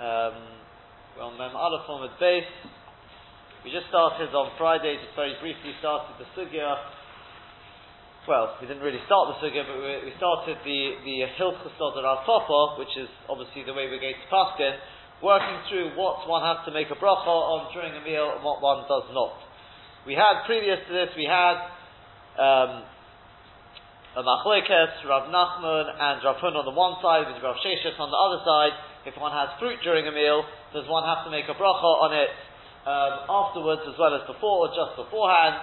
Um, we're on Mem Aleph base. We just started on Friday, just very briefly started the Sugya. Well, we didn't really start the Sugya, but we, we started the, the Hilchus of Al which is obviously the way we're going to Paskin, working through what one has to make a bracha on during a meal and what one does not. We had, previous to this, we had um, a Machlekes, Rav Nachman and Rav Huna on the one side, with Rav Sheshes on the other side. If one has fruit during a meal, does one have to make a bracha on it um, afterwards as well as before, or just beforehand?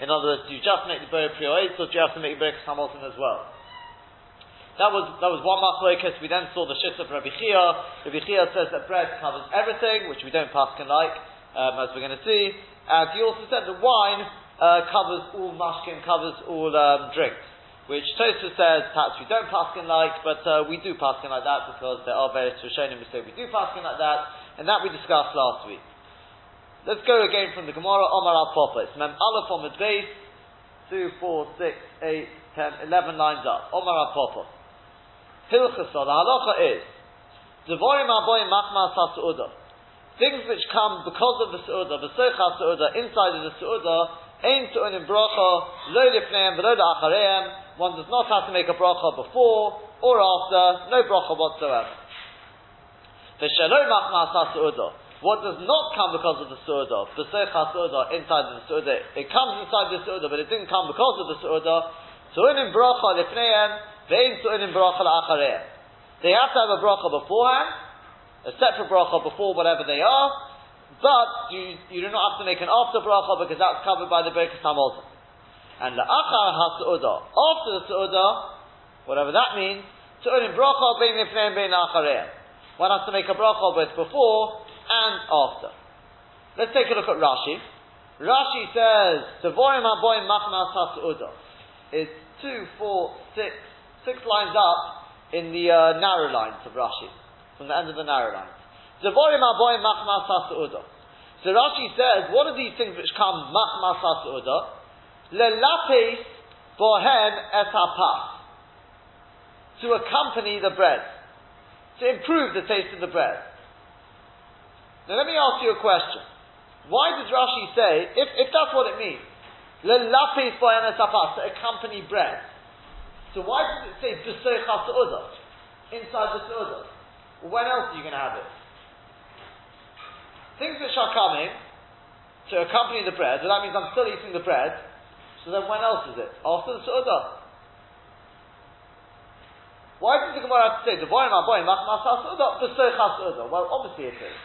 In other words, do you just make the Ber Prioetz, or do you have to make the Hamilton as well? That was that was one machlokes. We then saw the shit of Rabbi Chia. Rabbi Chia says that bread covers everything, which we don't pass can like, um, as we're going to see. And he also said that wine uh, covers all mashkin, covers all um, drinks. Which Tosfos says perhaps we don't pass paskin like, but uh, we do pass paskin like that because there are various Rishonim who say we do pass paskin like that, and that we discussed last week. Let's go again from the Gemara Omar Rav Papa. It's Mem Aleph on the base, 2, 4, 6, 8, 10, 11 lines up. Omar Rav Papa. Hilchasa, the halacha is, Devorim aboyim machmas ha Things which come because of the su'udah, the soicha su'udah, inside of the su'udah, ein tu'unim bracha, lo lifneim, v'lo achareim, one does not have to make a bracha before or after, no bracha whatsoever. The shalom machmas What does not come because of the su'udah, the secha su'udah, inside the su'udah, it comes inside the su'udah, but it didn't come because of the su'udah. Tu'unim bracha lifneim, ve'in tu'unim bracha la'achareim. They have to have a bracha beforehand, a separate bracha before whatever they are, but you, you do not have to make an after bracha because that's covered by the Birkas Hamazon. And the achar ha-su'udah, after the su'udah, whatever that means, tu'unim bracha bein lifneim bein achareh. One has to make a bracha both before and after. Let's take a look at Rashi. Rashi says, Devorim haboim machmas ha-su'udah. It's two, four, six, six lines up in the uh, narrow lines of Rashi, from the end of the narrow lines. Devorim haboim machmas ha-su'udah. So Rashi says, what are these things which come machmas ha-su'udah? Lelapes bohen et to accompany the bread, to improve the taste of the bread. Now let me ask you a question. Why does Rashi say, if, if that's what it means, lelapes bohen et to accompany bread, so why does it say b'seicha su'udah, inside the su'udah? When else are you going to have it? Things which are coming to accompany the bread, so that means I'm still eating the bread, so then when else is it? After the Su'udah. Why does the Gemara have to say, my boy, machmas su'udah, the su'udah? Well, obviously it is.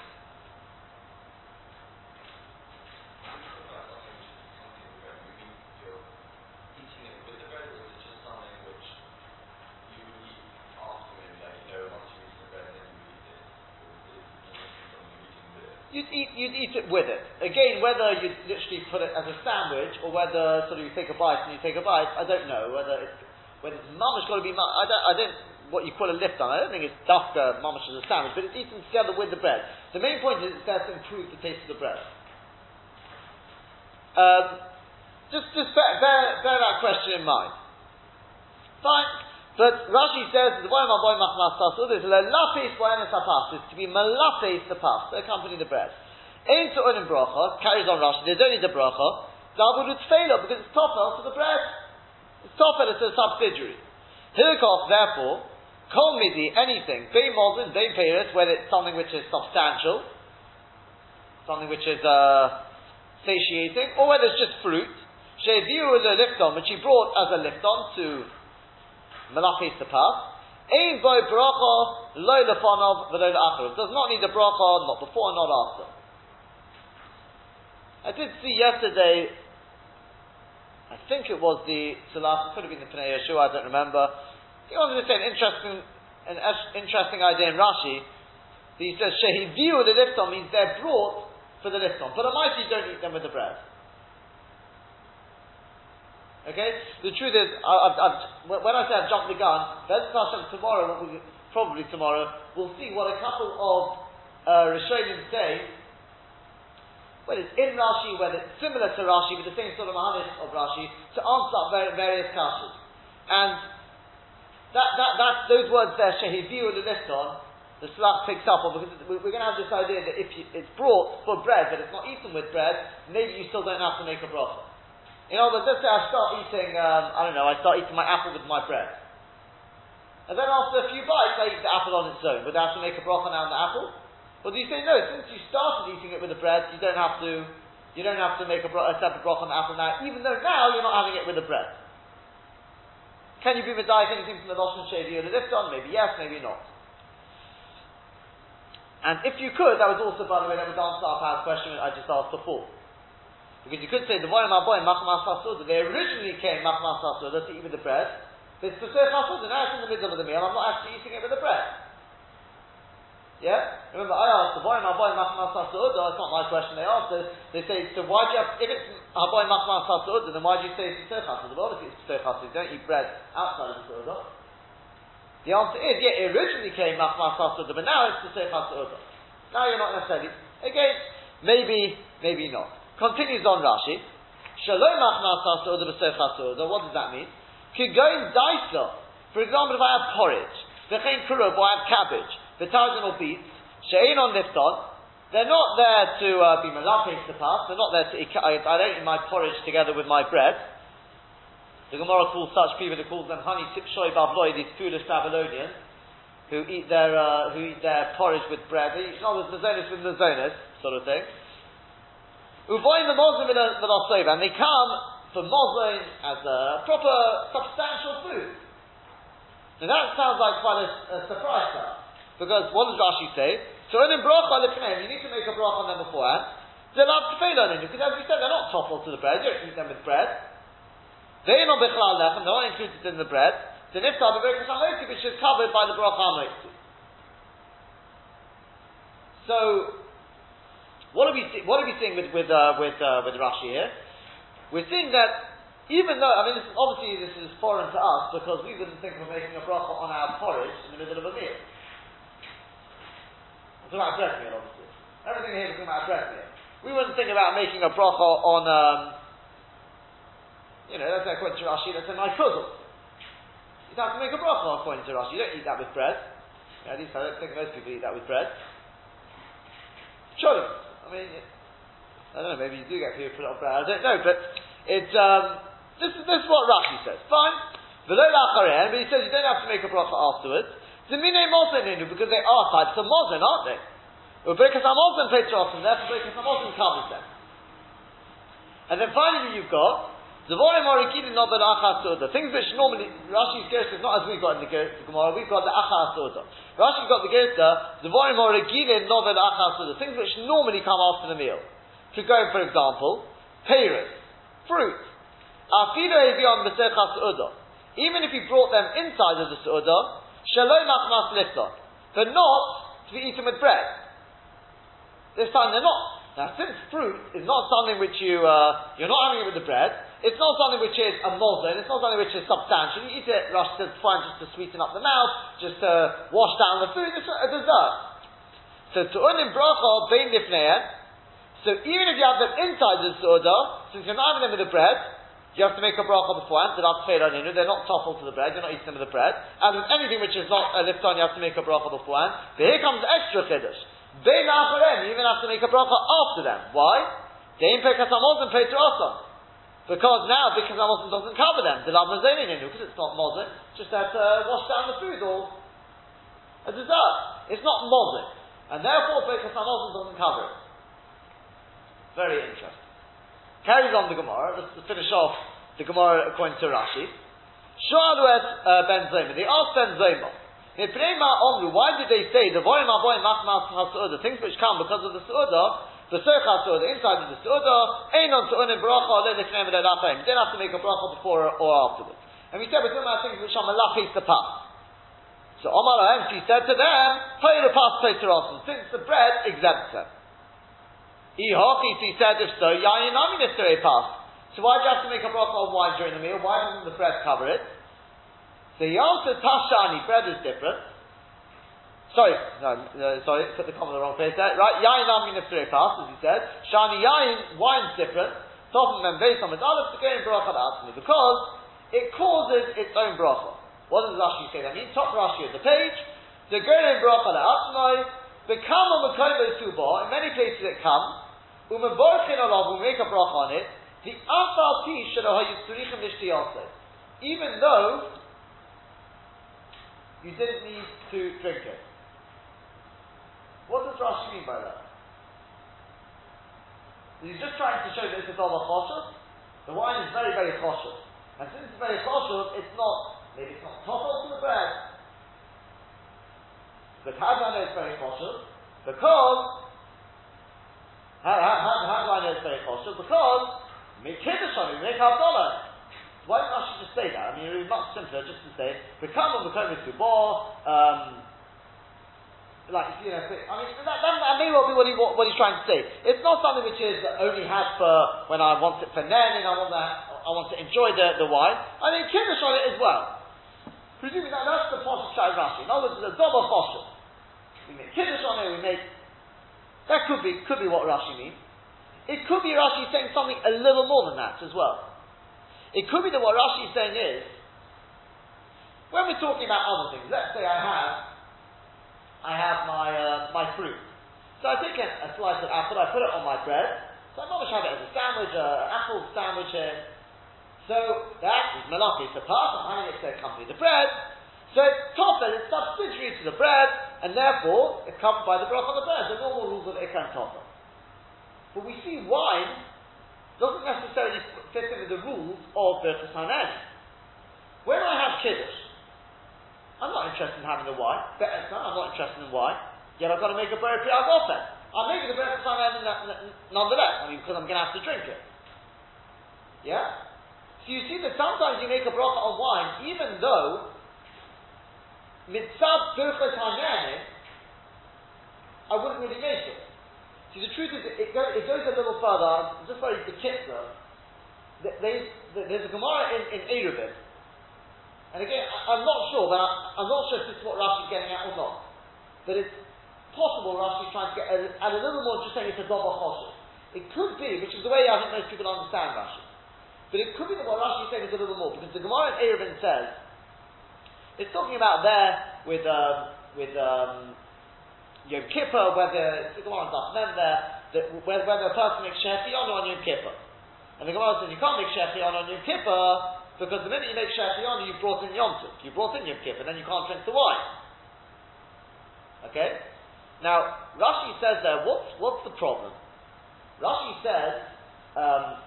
you'd eat, you'd eat it with it. Again, whether you literally put it as a sandwich or whether sort of you take a bite and you take a bite, I don't know. Whether it's whether it's mamish got to be, I don't, I don't what you call a lift on. I don't think it's dafka mamish as a sandwich, but it's eaten together with the bread. The main point is it's there to improve the taste of the bread. Um, just, just bear, bear, bear that question in mind. Fine. But Rashi says the my boy machmas tasu. There's lelafis boyanis hapas. Is to be malafis the pas to accompany the bread. Ein tu'onim bracha carries on Rashi. Don't need the bracha. Double tefillah because it's tofel to the bread. It's tofel. It's a subsidiary. Hilkoch therefore kol midi anything bein modern bein peiris whether it's something which is substantial, something which is uh, satiating, or whether it's just fruit. Sheviu the lifton which he brought as a lifton to malachis to pass. Ein boy bracha loy lefanov v'loy le'achar. Does not need a bracha, not before, not after. I did see yesterday. I think it was the Tzlach, could have been the Pnei Yeshua, I don't remember. He wanted to say an interesting, an interesting idea in Rashi. He says, Shehiviu the lifton means they're brought for the lifton. But the mighty don't eat them with the bread. Okay? The truth is, I, I've, I've, when I say I've jumped the gun, Bez Hashem tomorrow, probably tomorrow, we'll see what a couple of uh, Rishonim say, whether it's in Rashi, whether it's similar to Rashi, but the same sort of mahanis of Rashi, to answer various kashas. And that, that, that, those words there, Shehiviu the Liston, the Tzlach picks up on because we're going to have this idea that if you, it's brought for bread but it's not eaten with bread, maybe you still don't have to make a bracha. In other words, let's say I start eating, um, I don't know, I start eating my apple with my bread. And then after a few bites, I eat the apple on its own. Would I have to make a now on the apple? Or do you say, no, since you started eating it with the bread, you don't have to, you don't have to make a, bro- a separate broth on the apple now, even though now you're not having it with the bread. Can you be medayik anything from the Lashon Shevi or the Lifton? Maybe yes, maybe not. And if you could, that was also, by the way, that would answer our past question I just asked before. Because you could say the Voyam Aboy Machmas Hasuda, they originally came Machmas to eat with the bread. But it's Pesach Hasuda, now it's in the middle of the meal, I'm not actually eating it with the bread. Yeah? Remember, I asked why the boy Maboy Machmas Hasuda, it's not my question they asked. They say, so why do you have, if it's Maboy Machmas Hasuda, then why do you say it's Pesach? Well, obviously it's Pesach you don't eat bread outside of the Suda. The answer is, yeah, it originally came Machmas Hasuda, but now it's Pesach Hasuda. Now you're not necessarily, again, maybe, maybe not. Continues on Rashi. Shalom Machmas Hasuda Pesach Hasuda, what does that mean? Could go in Daisa. For example, if I have porridge, V'chein Kurub, or I have cabbage, V'targin or beets, she'ein on lifton, they're not there to uh, be malachis to pass, they're not there to, I, I don't eat my porridge together with my bread. The Gemara calls such people, it calls them honey tipshoy bavloi, these foolish Babylonians, who eat their, uh, who eat their porridge with bread. They eat not the zonas with the zonas, sort of thing. Uvoin the Muslim with a and they come for Muslim as a proper, substantial food. Now that sounds like quite a, a surprise to us. Because what does Rashi say? So in bracha you need to make a bracha on them beforehand. They're not tefillah because as we said, they're not toppled to the bread. You don't eat them with bread. They're not bechlal lechem. They're not included in the bread. The niftar b'berkas hamotzi, which is covered by the bracha hamotzi. So, what are we see, what are we seeing with with uh, with uh, with Rashi here? We're seeing that even though I mean, this is, obviously this is foreign to us because we wouldn't think of making a bracha on our porridge in the middle of a meal. We're talking about bread meal, obviously. Everything here is talking about bread meal. We wouldn't think about making a bracha on, um, you know, let's say according to Rashi, let's say my puzzle. You'd have to make a bracha according to Rashi. You don't eat that with bread. Yeah, at least I don't think most people eat that with bread. Surely. I mean, I don't know, maybe you do get people put it on bread. I don't know, but it's, um, this is, this is what Rashi says. Fine. But he says you don't have to make a bracha afterwards. Zemine Mosin because they are types of Mosin, aren't they? Ubrikas Hamosin play Trosim, therefore Ubrikas Hamosin covers them. And then finally you've got Zavorim Origidin Nobel Achas Suda. Things which normally, Rashi's Gersa is not as we've got in the Gemara, we've got the Achas Suda. Rashi's got the Gersa, Zavorim Origidin Nobel Achas Suda. Things which normally come after the meal. To go, for example, Peiros, fruit. Afido Evion Besechas Suda. Even if you brought them inside of the Suda, Shalom machmas lifton. They're not to be eaten with bread. This time they're not. Now, since fruit is not something which you, uh, you're not having it with the bread, it's not something which is a mozen, it's not something which is substantial. You eat it, Rush fine, just to sweeten up the mouth, just to wash down the food, it's a dessert. So, to unim bracha bein so even if you have them inside the su'udah, since you're not having them with the bread, you have to make a bracha beforehand, they're not ninu. They're not toppled to the bread, you're not eating with the bread. And with anything which is not uh, a lifton, you have to make a bracha beforehand. But here comes the extra chiddush. Love them. you even have to make a bracha after them. Why? Dein pekas amozim Because now, because amozim doesn't cover them. The lav because it's not mozim, just have to uh, wash down the food or a dessert. It's not mozim. And therefore, pekas amozim doesn't cover it. Very interesting. Carries on the Gemara. Let's, finish off the Gemara according to Rashi. Shalu uh, Ben Zoma. They asked Ben Zoma. Why did they say the voyim aboyim machmas hasuda things which come because of the suuda, the sercha suuda inside of the suuda, einon suunim bracha lelifnem lelachem. You don't have to make a bracha before or afterwards. And we said we're talking about things which are malachis to. So Omar Ahem, she said to them, Payra pass since the bread exempts them. Ihachis, he said, if so, yayin nami nistere pass. So why do you have to make a bracha of wine during the meal? Why doesn't the bread cover it? So he answered, Tashani, bread is different. Sorry, no, uh, sorry, put the comma in the wrong place there. Right, yayin nami nistere pass, as he said. Shani yayin, wine's different. Tofim and based on its olive to go in bracha because it causes its own bracha. What does Rashi say that means? Top Rashi of the page. The Gerin Bracha La'atmai, become a Makomo Subah, in many places it comes, Umaborchin Olav, we make a bracha on it, the Afal Ti Shalaha Yitzurichim Nishtiyase. Even though you didn't need to drink it. What does Rashi mean by that? He's just trying to show that it's a dollar choshus. The wine is very, very choshus. And since it's very choshus, it's not, maybe it's not total to the bread. But how do I know it's very choshus? Because, how, how, how, do I know it's very choshus? Because, we make kiddush on make dollar. Why Rashi just say that? I mean, it would be much simpler just to say, become a Mekomis Gubor, um, like, you know, I mean, that, that, that, may well be what, he, what, what, he's trying to say. It's not something which is only had for when I want it for and I want that, I want to enjoy the, the wine. I mean, Kiddush on it as well. Presuming that that's the of Shai Rashi. In other words, it's a double posture. We make Kiddush on it, we make, that could be, could be what Rashi means. It could be Rashi saying something a little more than that as well. It could be that what Rashi is saying is, when we're talking about other things, let's say I have I have my uh, my fruit. So I take a, a, slice of apple, I put it on my bread. So I'm to have it as a sandwich, uh, an apple sandwich here. So that is malaki, it's a part, I'm having it to accompany the bread. So topper, it's subsidiary to the bread, and therefore it's covered by the broth of the bread, the normal rules of ikar topper. But we see wine doesn't necessarily fit in with the rules of Birchas Hanen. When I have kiddush, I'm not interested in having the wine. I'm not interested in wine. Yet I've got to make a berry priyag ofen. I'm making the berry priyag nonetheless. I mean, because I'm going to have to drink it. Yeah? So you see that sometimes you make a bracha on wine, even though mitzad birchas hanenim, I wouldn't really make it. See, the truth is, it, it goes a little further, just very particular. There's a Gemara in, in and again, I, am not sure, but I, am not sure if this is what Rashi is getting at or not. But it's possible Rashi is trying to get at, a little more just saying it's a double choshev. It could be, which is the way I think most people understand Rashi. But it could be that what Rashi is saying is a little more, because the Gemara in Eruvin says, it's talking about there with, um, with um, Yom Kippur, whether, the Gemara Mem there, that whether, a person makes Shechion on Yom Kippur. And the Gemara says you can't make Shechion on Yom Kippur because the minute you make Shachion, you've brought in Yom Tov. You brought in Yom Kippur, then you can't drink the wine. Okay? Now, Rashi says there, what's, what's the problem? Rashi says, um,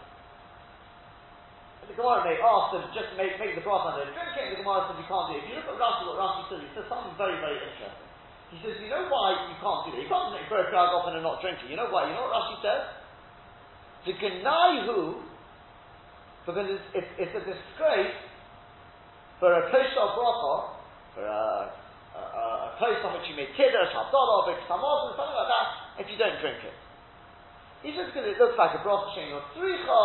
the Gemara may ask them just make, make the broth under drink it, and the Gemara says you can't do it. If you look at Rashi, what Rashi says, he says something very, very interesting. He says, you know why you can't do that? You can't make bread off and not drink it. You know why? You know what Rashi says? The Genai who because it's, it's, it's a disgrace for a kosher bracha, for a, a, place on which you make kiddush, havdalah, big samos, something like that, if you don't drink it. It's just because it looks like a bracha shaying or tzricha,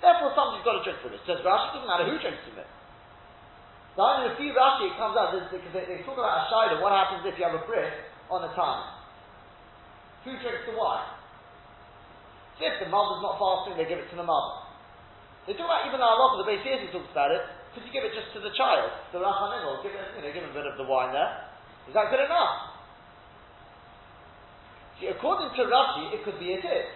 therefore somebody's got to drink from it. Says Rashi, doesn't matter who drinks from it. Now in a few Rashi it comes out because they, they talk about a shayla, what happens if you have a brick on a time? Who drinks the wine? If the mother's not fasting, they give it to the mother. They talk about even our the base he talks about it. Could you give it just to the child, the Rachanim, or give it, you know, give a bit of the wine there? Is that good enough? See, according to Rashi, it could be it is.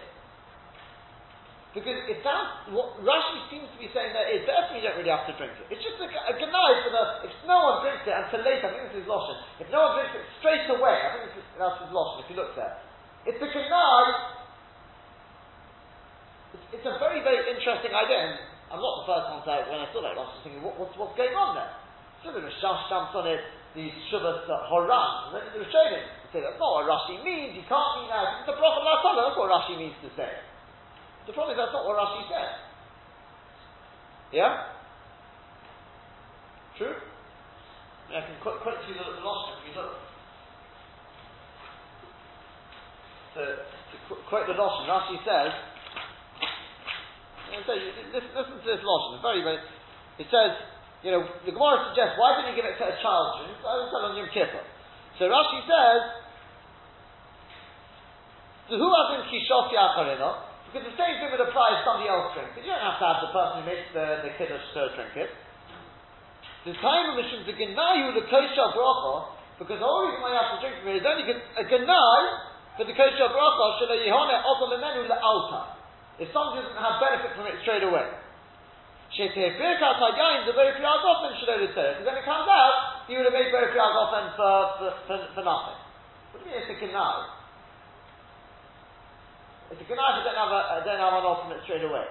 Because it sounds, what Rashi seems to be saying there is, definitely you don't really have to drink it. It's just a, a for the, if no one drinks it until later, I think this is Loshen, if no one drinks it straight away, I think this is, that's Loshen, if you look there. It's a Ganai it's a very, very interesting idea. And I'm not the first one to, when I saw that, I was thinking, what, what's, what's going on there? So the Rashash jumps on it, the Shuvas uh, Horan, and then the Rishonim say that's not what Rashi means, you can't mean that. It's the Prophet that's what Rashi means to say. The problem is that's not what Rashi says. Yeah? True? I, can quote, quote you the, the Lashon if you look. To, to quote the Lashon, Rashi says, so listen, listen to this logic. very, very. It says, you know, the Gemara suggests, why didn't he give it to a child? I was on Yom Kippur. So Rashi says, who has in Kishofi Acharina? Because the same thing would apply if somebody else drinks it. You don't have to have the person who makes the, the kiddush to drink it. The time of the mission, the Genayu, the Kosha Bracha, Because the only reason why you have to drink from it is only a uh, ganai for the kosher bracha shelo yihone oto lemenu le'alta. If somebody doesn't have benefit from it straight away. Because when it comes out, he would have made very Priyagofen for, for, for, for nothing. What do you mean it's a ganai? It's a ganai if I don't have, a, uh, I have an ultimate straight away.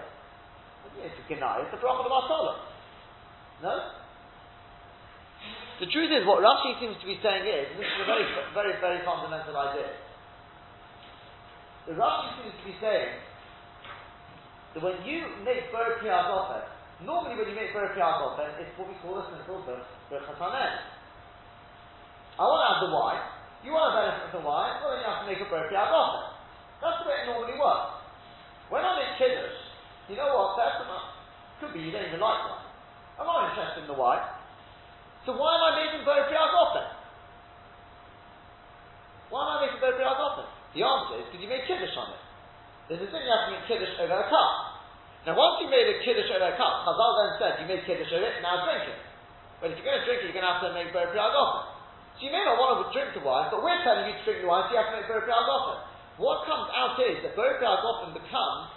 It's a ganai? It's the bracha of the No? The truth is, what Rashi seems to be saying is, this is a very, very, very fundamental idea. The Rashi seems to be saying that when you make Ber Priyagofen, Normally, when you make Berach Yaakov, it's what we call a simple Berach Hatanen. I want to have the wine. You want to benefit from the wine, well then you have to make a Berach Yaakov. That's the way it normally works. When I make Kiddush, you know what, that's enough. Could be you don't even like wine. I'm not interested in the wine. So why am I making Berach Yaakov Why am I making Berach Yaakov The answer is because you made Kiddush on it. There's a thing you have to make Kiddush over a cup. Now, once you made a kiddush over a cup, Chazal then said you made kiddush over it, now drink it. But if you're going to drink it, you're going to have to make ber priyagofen. So you may not want to drink the wine, but we're telling you to drink the wine, so you have to make ber priyagofen. What comes out is that ber priyagofen becomes,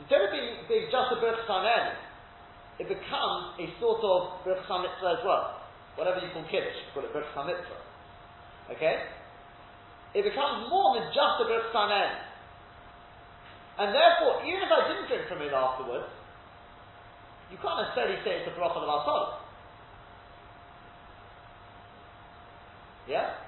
instead of being, being just a ber it becomes a sort of ber mitzvah as well. Whatever you call kiddush, call it ber mitzvah. Okay? It becomes more than just a ber and therefore, even if I didn't drink from it afterwards, you can't necessarily say it's a bracha of al Yeah?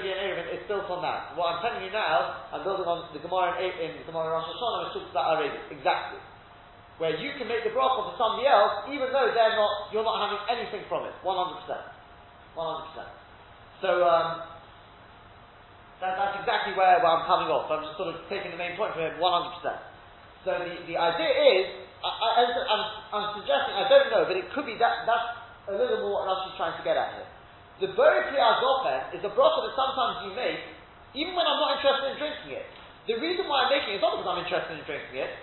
it's built on that. What I'm telling you now, I'm building on the Gemara in, in the Gemara Rosh Hashanah, which talks about already. Exactly. Where you can make the bracha for somebody else, even though they're not, you're not having anything from it. 100%. 100%. So, um, that, that's exactly where, where, I'm coming off. I'm just sort of taking the main point from it 100%. So the, the idea is, I, am suggesting, I don't know, but it could be that, that's a little more what Rashi's trying to get at here. The Bori Azofen is a bracha that sometimes you make, even when I'm not interested in drinking it. The reason why I'm making it is not because I'm interested in drinking it.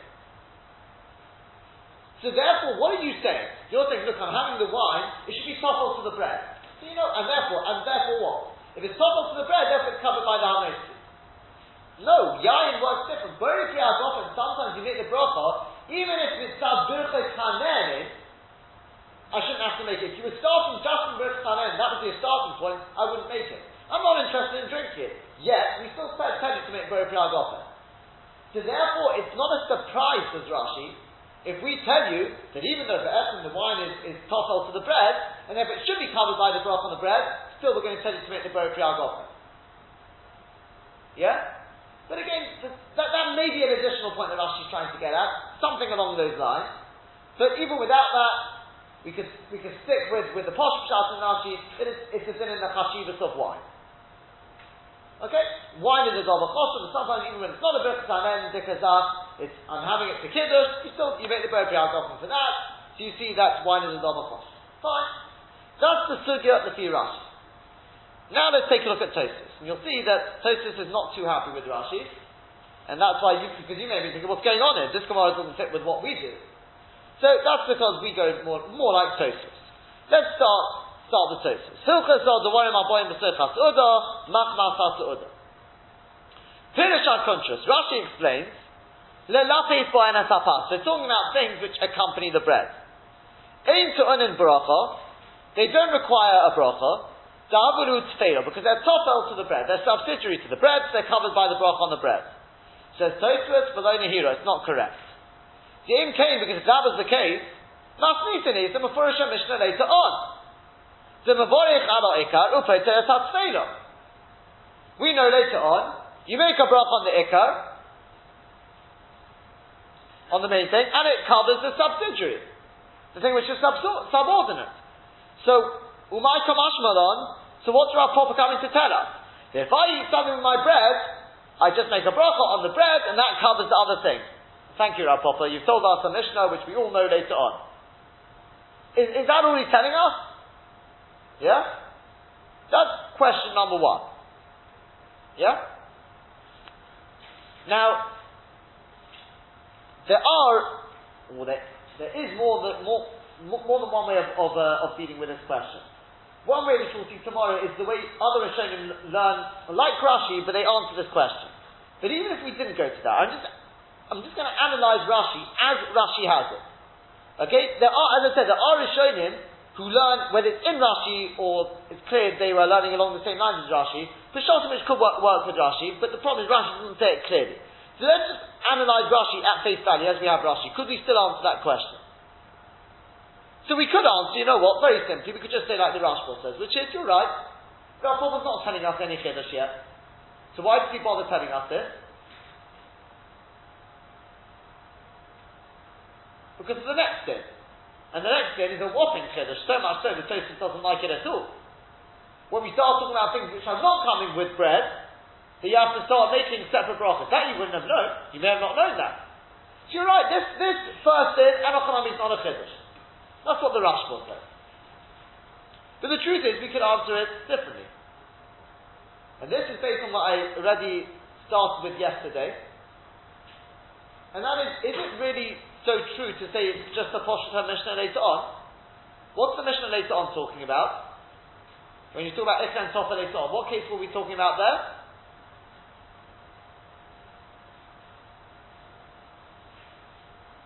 So therefore, what are you saying? You're saying, look, I'm having the wine, it should be toppled to the bread. So you know, and therefore, and therefore what? If it's toppled to the bread, therefore it's covered by the harmony. No, yain works different. Bori Azofen, sometimes you make the bracha, even if it's tabircha kanenis, I shouldn't have to make it. If you were starting just from Birch Chanen, that would be a starting point, I wouldn't make it. I'm not interested in drinking it. Yet, we still said you to make Birch Yagofen. So therefore, it's not a surprise, says Rashi, if we tell you that even though the essence the wine is, is total to the bread, and if it should be covered by the broth on the bread, still we're going to tell you to make the Birch Yagofen. Yeah? But again, that, that may be an additional point that Rashi's trying to get at, something along those lines. But even without that, we could we could stick with, with the posh pshat and Rashi, it is a sin in the chashivas of wine. Okay? Wine is a double choshev, and sometimes even when it's not a birth tamen dikazah, it's I'm having it for kiddush, you still you make the bird for that, so you see that wine is a double choshev. Fine. That's the sugya of the Rashi. Now let's take a look at Tosfos. And you'll see that Tosfos is not too happy with Rashi. And that's why you, because you may be thinking, what's going on here? This Gemara doesn't fit with what we do. So that's because we go more, more like Tosfos. Let's start start the Tosfos. Hilchas are the one aboyim b'sechas uda machmas uda. Finish our contrast. Rashi explains lelapis bo'enas apas. They're talking about things which accompany the bread. Ein tu'unin bracha. They don't require a bracha. Da'avuru tfeila because they're topel to the bread. They're subsidiary to the bread. So they're covered by the bracha on the bread. Says Tosfos below Nehira. It's not correct. The came because if that was the case, Masnitin is the Mefurish Mishnah later on. The Mavorich Alo Ikar. We know later on, you make a brach on the Ikar, on the main thing, and it covers the subsidiary, the thing which is sub- subordinate. So, Umay Kamash Malon, so what's Rav Papa coming to tell us? If I eat something with my bread, I just make a bracha on the bread, and that covers the other thing. Thank you, Rav Papa. You've told us a Mishnah, which we all know later on. Is, is that all he's telling us? Yeah? That's question number one. Yeah? Now, there are, well, there, there is more than, more, more than one way of, of, uh, of dealing with this question. One way we'll see tomorrow is the way other Rishonim learn, like Rashi, but they answer this question. But even if we didn't go to that, I'm just, I'm just going to analyze Rashi as Rashi has it. Okay, there are, as I said, there are Rishonim who learn, whether it's in Rashi or it's clear they were learning along the same lines as Rashi, Peshotim which could work, work with Rashi, but the problem is Rashi doesn't say it clearly. So let's just analyze Rashi at face value as we have Rashi. Could we still answer that question? So we could answer, you know what, very simply, we could just say like the Rashba says, which is, you're right, Rav is not telling us any Chiddush yet. So why did he bother telling us this? Because the next din. And the next din is a whopping Chiddush, so much so the Tosfos doesn't like it at all. When we start talking about things which are not coming with bread, that you have to start making separate brachas. That you wouldn't have known. You may have not known that. So you're right, this, this first din, Enochanami is not a Chiddush. That's what the Rashba says. But the truth is, we could answer it differently. And this is based on what I already started with yesterday. And that is, is it really so true to say it's just a Poshet Mishnah later on? What's the Mishnah later on talking about? When you talk about Ikra and Tofa later on, what case were we talking about there?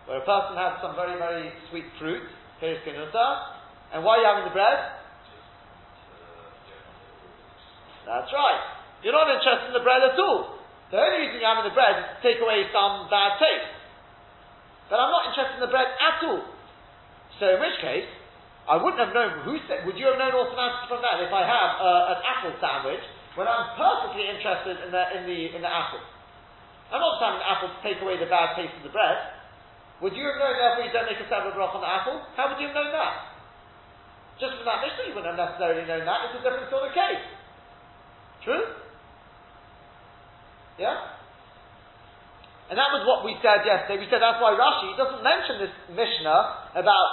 Where a person has some very, very sweet fruit, here's Kenuta, and why are you having the bread? That's right. You're not interested in the bread at all. The only reason you're having the bread is to take away some bad taste. But I'm not interested in the bread at all. So in which case, I wouldn't have known who said, would you have known automatically from that if I have uh, an apple sandwich when I'm perfectly interested in the, in the, in the apple? I'm not having an apple to take away the bad taste of the bread. Would you have known therefore you don't make a separate brach on the apple? How would you have known that? Just from that Mishnah, you wouldn't have necessarily known that. It's a different sort of case. True? Yeah? And that was what we said yesterday. We said that's why Rashi doesn't mention this Mishnah about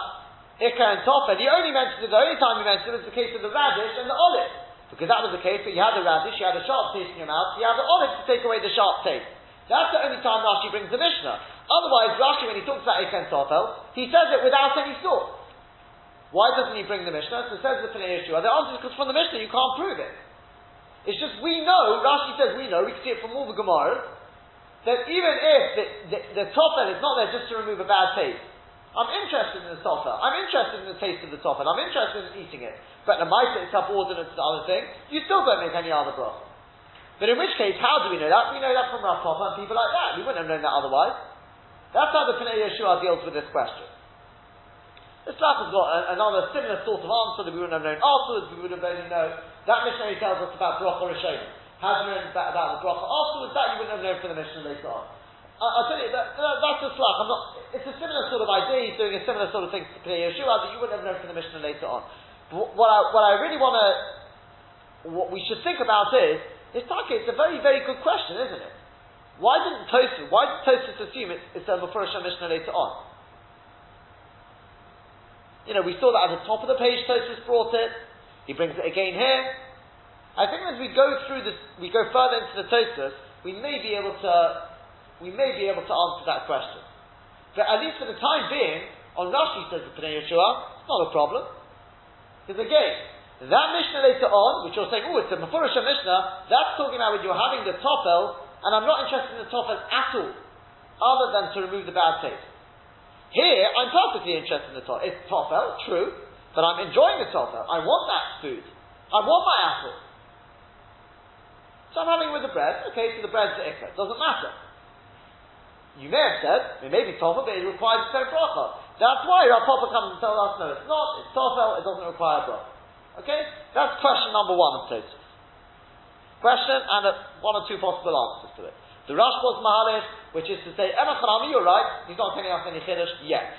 Ikka and Tofa. He only mentioned it, the only time he mentioned it was the case of the radish and the olive. Because that was the case that you had the radish, you had a sharp taste in your mouth, you had the olive to take away the sharp taste. That's the only time Rashi brings the Mishnah. Otherwise, Rashi, when he talks about Eken Tofel, he says it without any thought. Why doesn't he bring the Mishnah? So says the Pnei Yeshua. The answer is because from the Mishnah you can't prove it. It's just we know, Rashi says we know, we can see it from all the Gemaras, that even if the, the, the is not there just to remove a bad taste, I'm interested in the tofel, I'm interested in the taste of the tofel, I'm interested in eating it, but the mice is subordinate to the other thing, you still don't make any other bracha. But in which case, how do we know that? We know that from Rav Papa and people like that. We wouldn't have known that otherwise. That's how the Pnei Yeshua deals with this question. The Tzlach has got a, another similar sort of answer that we wouldn't have known afterwards, we would have only known. That missionary tells us about Bracha Rishonim. Has known about, about the Bracha afterwards, that you wouldn't have known from the mission later on. I, will tell you, that, that, that's a Tzlach. I'm not, it's a similar sort of idea, he's doing a similar sort of thing to Pnei Yeshua that you wouldn't have known from the mission later on. But what I, what I really want to, what we should think about is, it's like it's a very, very good question, isn't it? Why didn't Tosfos, why did Tosfos assume it's, it's a Mefurish Mishnah later on? You know, we saw that at the top of the page Tosfos brought it. He brings it again here. I think as we go through this, we go further into the Tosfos, we may be able to, we may be able to answer that question. But at least for the time being, on Rashi says the Pnei Yeshua, it's not a problem. Because again, that Mishnah later on, which you're saying, oh, it's a Mefurish Mishnah, that's talking about when you're having the topel and I'm not interested in the tofel at all, other than to remove the bad taste. Here, I'm perfectly interested in the tofel. It's tofel, true, but I'm enjoying the tofel. I want that food. I want my apple. So I'm having it with the bread. Okay, so the bread's the ikra. Doesn't matter. You may have said, it may be tofel, but it requires a bracha. That's why Rav Papa comes and tells us, no, it's not, it's tofel, it doesn't require bracha. Okay? That's question number one of question and a, one or two possible answers to it. The Rashba's Mahalish, which is to say, Emma you're right, he's not telling us any Chiddush yet.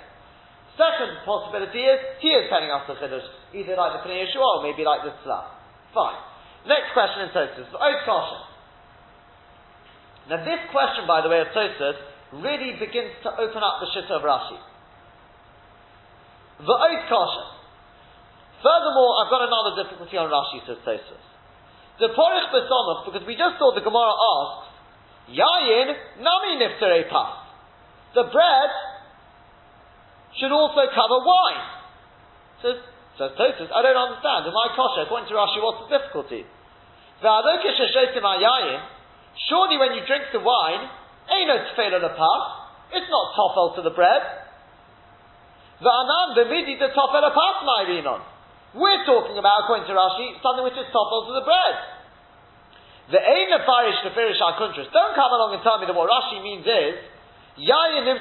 Second possibility is, he is telling us the Chiddush, either like the Pnei Yeshua or maybe like the Tzlah. Fine. Next question in. Oat Kasha. Now this question, by the way, of Tosfos, really begins to open up the shitta of Rashi. The kasha. Furthermore, I've got another difficulty on Rashi, says Tosfos. The porich besomach, because we just saw the Gemara asks, Yayin nami niftere pas. The bread should also cover wine. Says, says Tosfos, I don't understand. In my kasha, according to Rashi, what's the difficulty? Surely when you drink the wine, ain't no the pas. It's not tofel to the bread. V'anan v'midi the tofel pas ma'irinon. We're talking about, according to Rashi, something which is tofel to the bread. The ain nefarish nefarish akuntras. Don't come along and tell me that what Rashi means is yayin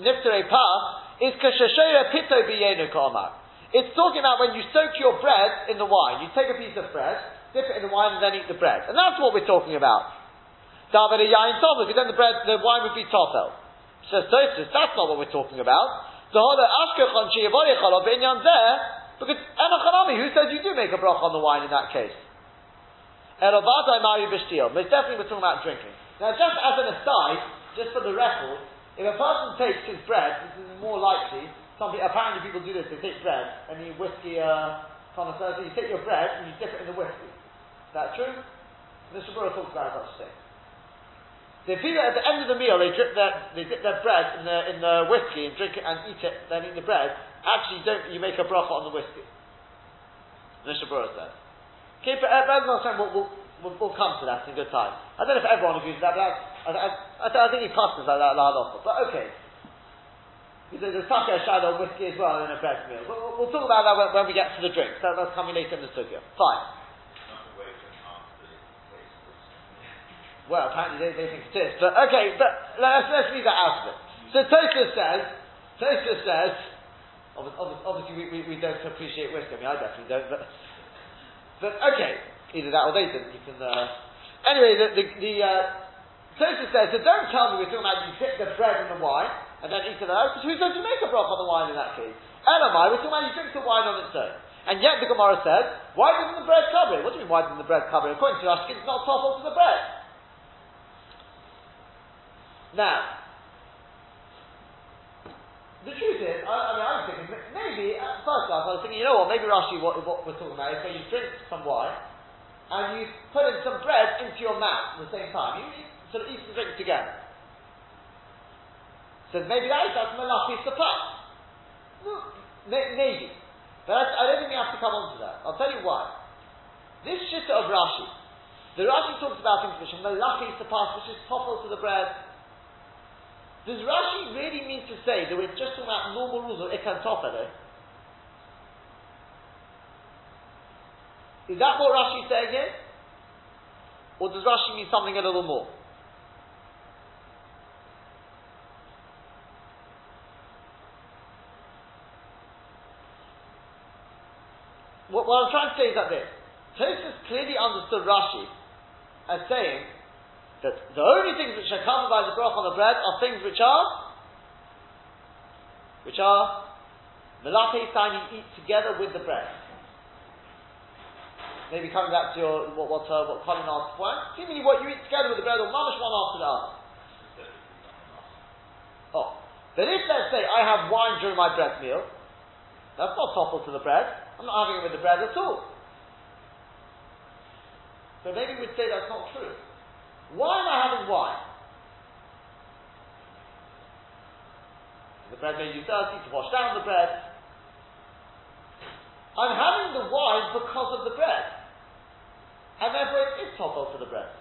niftere pas is kashashera pito biyenu kamar. It's talking about when you soak your bread in the wine. You take a piece of bread, dip it in the wine, and then eat the bread. And that's what we're talking about. David yain tofel, because then the bread, the wine would be tofel. Says Tosfos, that's not what we're talking about. The there, because enochanami, who says you do make a brach on the wine in that case? Erobadai mari b'shtil. Most definitely we're talking about drinking. Now, just as an aside, just for the record, if a person takes his bread, this is more likely. Some apparently people do this. They take bread and you whiskey uh, connoisseur. So you take your bread and you dip it in the whiskey. Is that true? The Shabura talks about such a thing. The people at the end of the meal, they dip their they dip their bread in the in the whiskey and drink it and eat it, then eat the bread. Actually, don't you make a bracha on the whiskey? The Shabura says. Okay, but uh, we'll, we'll, we'll, we'll come to that in good time. I don't know if everyone agrees with that, but I, I, I, I think he passes like that last But okay. There's a shadow whiskey as well in a bread meal. We'll, we'll, talk about that when, when, we get to the drinks. That, that's coming later in the sugya. Fine. Well, apparently they, they think it is. But okay, but let's, let's leave that out of it. So Tosfos says, Tosfos says, obviously, obviously we, we, we, don't appreciate whiskey. I mean, I definitely don't, but, but okay, either that or they didn't. You can, uh, anyway, the, the, the uh, says, so don't tell me we're talking about you dip the bread in the wine and then eat it out, oh, because who's going to make a broth on the wine in that case? Elamai, we're talking about you drink the wine on its own. And yet the Gemara says, why doesn't the bread cover it? What do you mean, why doesn't the bread cover it? According to Rashi, it's not possible to the bread. Now, the truth is, I, I mean, I was thinking, maybe, at first off, I was thinking, you know what, maybe Rashi, what, what we're talking about is where you drink some wine, and you put in some bread into your mouth at the same time. You, you sort of eat and drink together. So maybe that is, that's malachi sapat. Maybe. But I, I, don't think we have to come on to that. I'll tell you why. This shitta of Rashi, the Rashi talks about things which are malachi sapat, which is topple to the bread, does Rashi really mean to say that we're just talking about normal rules of Ikan Tofele? Is that what Rashi is saying here? Or does Rashi mean something a little more? What, what I'm trying to say is that this. Tosfos clearly understood Rashi as saying that the only things which are covered by the brach on the bread are things which are which are melate sign you eat together with the bread. Maybe coming back to your what what uh, what Colin asked for, seemingly what you eat together with the bread or mamish one after the other. Oh, but if let's say I have wine during my bread meal, that's not toppled to the bread. I'm not it with the bread at all. So maybe we'd say that's not true. Why am I having wine? The bread made you dirty to wash down the bread. I'm having the wine because of the bread. And therefore it is toppled to the bread.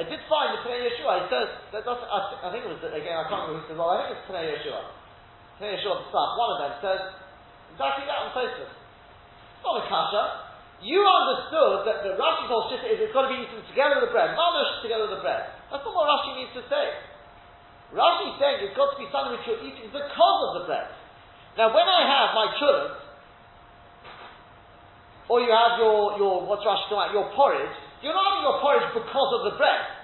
I did find the Pnei Yeshua, he says, that I, I, think it was, again, I can't remember who says, well, I think it's Pnei Yeshua. Pnei Yeshua the stuff, one of them says, exactly that on Facebook. Not a kasha, you understood that the Rashi's whole shita is it's got to be eaten together with the bread, mamash together with the bread. That's not what Rashi needs to say. Rashi is saying it's got to be something which you're eating because of the bread. Now, when I have my chulent, or you have your, your what's Rashi talking about, your porridge, you're not having your porridge because of the bread.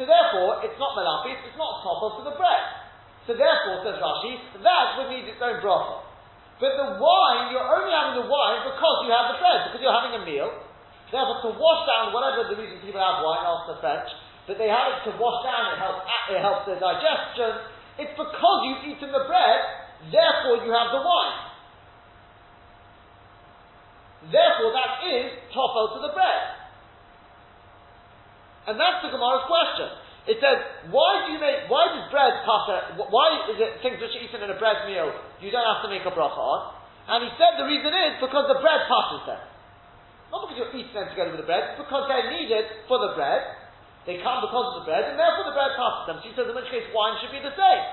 So therefore, it's not melapis, it's not topple to the bread. So therefore, says Rashi, that would need its own bracha. But the wine, you're only having the wine because you have the bread, because you're having a meal. Therefore, to wash down whatever the reason people have wine after French, but they have it to wash down, it helps, it helps their digestion. It's because you've eaten the bread, therefore you have the wine. Therefore, that is tofel to the bread. And that's the Gemara's question. It says, why do you make, why does bread pass, why is it things which are eaten in a bread meal, you don't have to make a bracha on? And he said the reason is because the bread passes them. Not because you're eating them together with the bread, because they're needed for the bread. They come because of the bread, and therefore the bread passes them. So he says, in which case wine should be the same.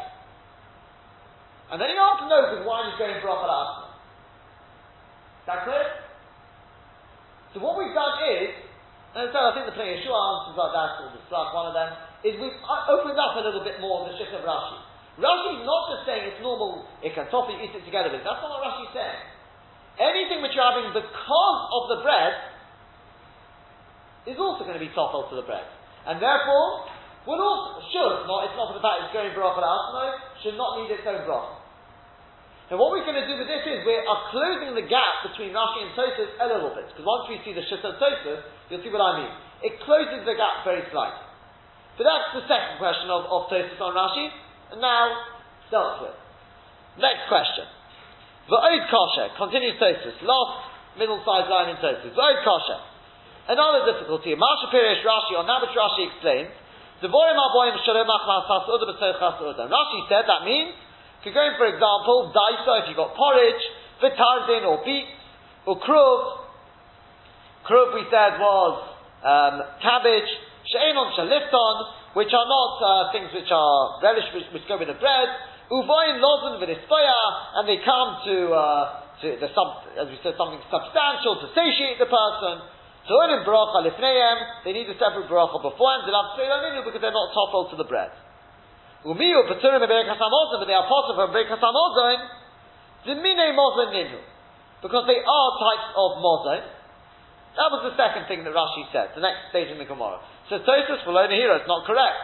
And then he answers, no, because wine is going bracha la'asma. Is that clear? So what we've done is, and so I think the Pnei Yeshua answers like that, or the Tzlach, one of them, is we've opened up a little bit more the shift of Rashi. Rashi is not just saying it's normal, it can top you eat it together. That's not what Rashi is saying. Anything which you're having because of the bread is also going to be toppled to the bread. And therefore, would also, should, not, it's not for the fact it's going bracha no, should not need its own bracha. Now what we're going to do with this is we are closing the gap between Rashi and Tosfos a little bit, because once we see the Shita Tosfos, you'll see what I mean. It closes the gap very slightly. So that's the second question of, of Tosfos on Rashi. And now, dealt with. Next question. V'od kasha, continues Tosfos. Last middle-sized line in Tosfos. V'od kasha. Another difficulty. Marsha Pirish Rashi, that which Rashi explains, Rashi said that means, could go in, for example, daisa if you've got porridge, vitardin or beets, or kruv. Kruv we said was um, cabbage, she'enon shalifton, which are not uh, things which are relish, which, which go with the bread. Uvoin lozen v'nispoya, and they come to, uh, to the as we said, something substantial to satiate the person. So in bracha lifneim, they need a separate bracha beforehand, because they're not toppled to the bread. Umiyu paturim but they are possible for Birkas Hamazon, the mine mozon ninu. Because they are types of mozon, that was the second thing that Rashi said, the next stage in the Gemara. So Tosfos will only hear it's not correct.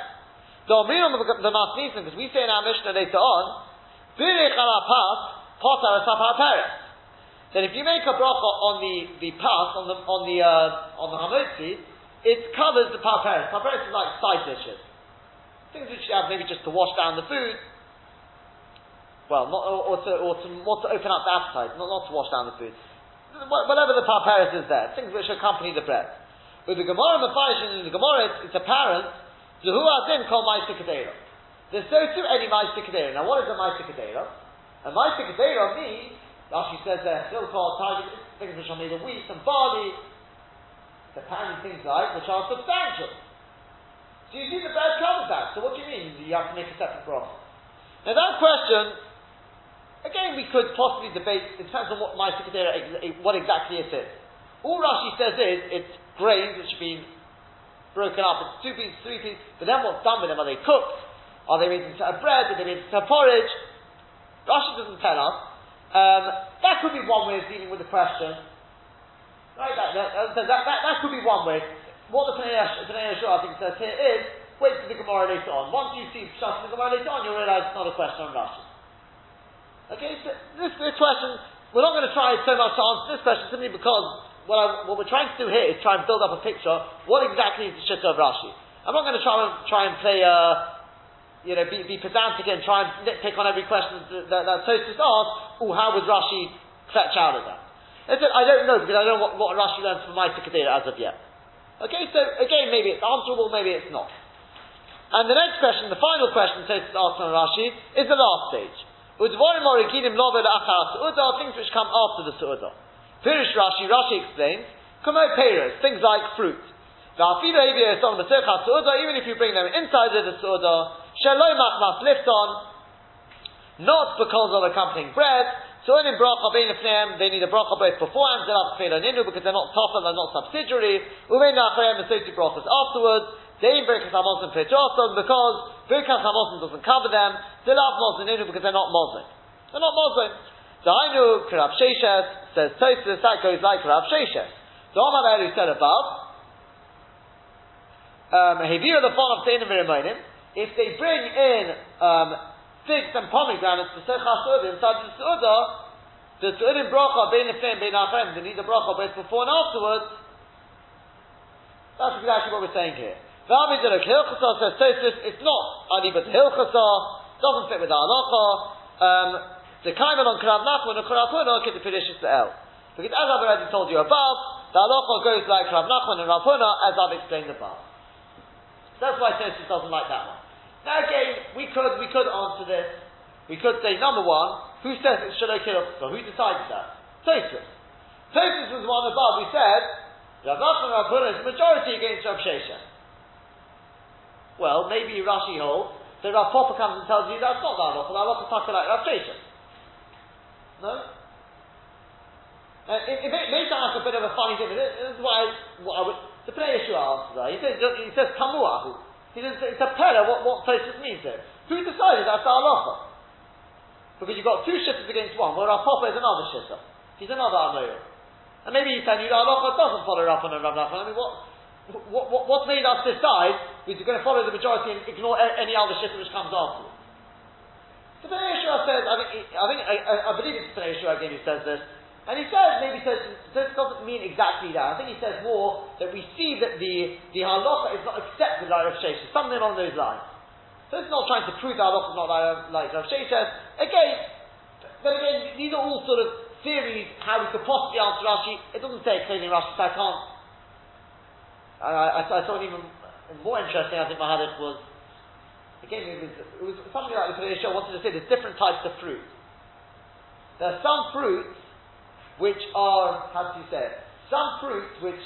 The because we say in our Mishnah later on, that if you make a bracha on the, the pas, on the, on the, uh, on the hamotzi, it covers the parperes. Parperes is like side dishes. Things which you have maybe just to wash down the food. Well, not, or, or, to, or to, more to open up the appetite, not, not to wash down the food whatever the parperis is there, things which accompany the bread. With the Gemara Mepharishin in the Gemara, it's, it's apparent, Zuhu Adin called Maisa Kedera. There's no too any Maisa Kedera. Now what is a Maisa Kedera? A Maisa Kedera means, Rashi says there, still called target, things which are made of wheat and barley, the apparently things like, which are substantial. So you see the bread covers that. So what do you mean you have to make a separate broth? Now that question Again, we could possibly debate, it depends on what my what exactly it is. All Rashi says is, it's grains which have been broken up into two pieces, three pieces, but then what's done with them? Are they cooked? Are they made into bread? Are they made into porridge? Rashi doesn't tell us. Um, that could be one way of dealing with the question. Right, that, that, that, that, that could be one way. What the Pnei Yeshua, I think, says here is, wait for the Gemara later on. Once you see Pshat in the Gemara later on, you'll realize it's not a question on Rashi. Okay, so this, this question, we're not going to try so much to answer this question simply because what, I, what we're trying to do here is try and build up a picture. What exactly is the Shitta of Rashi? I'm not going to try and try and play, uh, you know, be, be pedantic and try and nitpick on every question that, that, that Tosfos asks. Oh, how would Rashi fetch out of that? I, said, I don't know because I don't know what, what Rashi learns from my Tikadera as of yet. Okay, so again, maybe it's answerable, maybe it's not. And the next question, the final question Tosfos asks on Rashi, is the last stage. Udvarim originim lovel achar su'udah things which come after the su'udah. Pirish Rashi, Rashi explains, Kumo peiros, things like fruit. Even if you bring them inside the su'udah, shaloi machmas lifton, not because of accompanying bread, so in bracha they need a bracha both beforehand, because they're not topper, they're not tossed and not subsidiary. Uvein acharem associate brachas afterwards. Dein Birkas Hamazon because Birkas Hamazon doesn't cover them. They love mosin because they're not mosin. They're not mosin. Dainu Karav Sheshes says Tosfos that goes like Karav Sheshes. The Omar who said above, um, if they bring in um, figs and pomegranates to Sechas inside the Suda, the Su'udim bracha, bein lefneim, bein achrem, they need the bracha both before and afterwards, that's exactly what we're saying here. V'amin Diluk Hilchasa says Tosfos, it's not Ali but Hilchasa, doesn't fit with the halacha. Um, the Kaiman on Krav Nachman and Krav Huna get the Pidishis to El. Because as I've already told you above, the halacha goes like Krav Nachman and Rav Huna, as I've explained above. That's why Tosfos doesn't like that one. Now again, we could we could answer this. We could say number one, who says it's Shalom Hilchasa? Who decided that? Tosfos. Tosfos was the one above. We said Rav Nachman Rav Huna is majority against Rav Shesha. Well, maybe Rashi holds that Rav Papa comes and tells you that's not the halacha. The halacha is like Rav Shesha. No. It, it, may, sound like a bit of a funny thing, but this is why I would, the Pnei Yeshua answers that. He says he says. He says it's a pella what what Tosfos means there. Who decided that's the halacha? Because you've got two shitters against one, where Rav Papa is another shitter. He's another Amoyer. And maybe he's telling you that halacha doesn't follow Rav and Rav Nachman. I mean, what, what, what, made us decide we're going to follow the majority and ignore any other shit which comes after. So the Yeshua says, I think, I, think I, I, believe it's the Yeshua again who says this, and he says, maybe says, this doesn't mean exactly that. I think he says more that we see that the, the halacha is not accepted like Rav Shesha, something along those lines. So it's not trying to prove that halacha is not like, like Rav Shesha. Again, but again, these are all sort of theories how we could possibly answer Rashi. It doesn't say in Rashi, so I can't. I, I, I saw even more interesting. I think Mahadich was again it was, it was something like the Show wanted to say there's different types of fruit. There are some fruits which are how do you say it? Some fruits which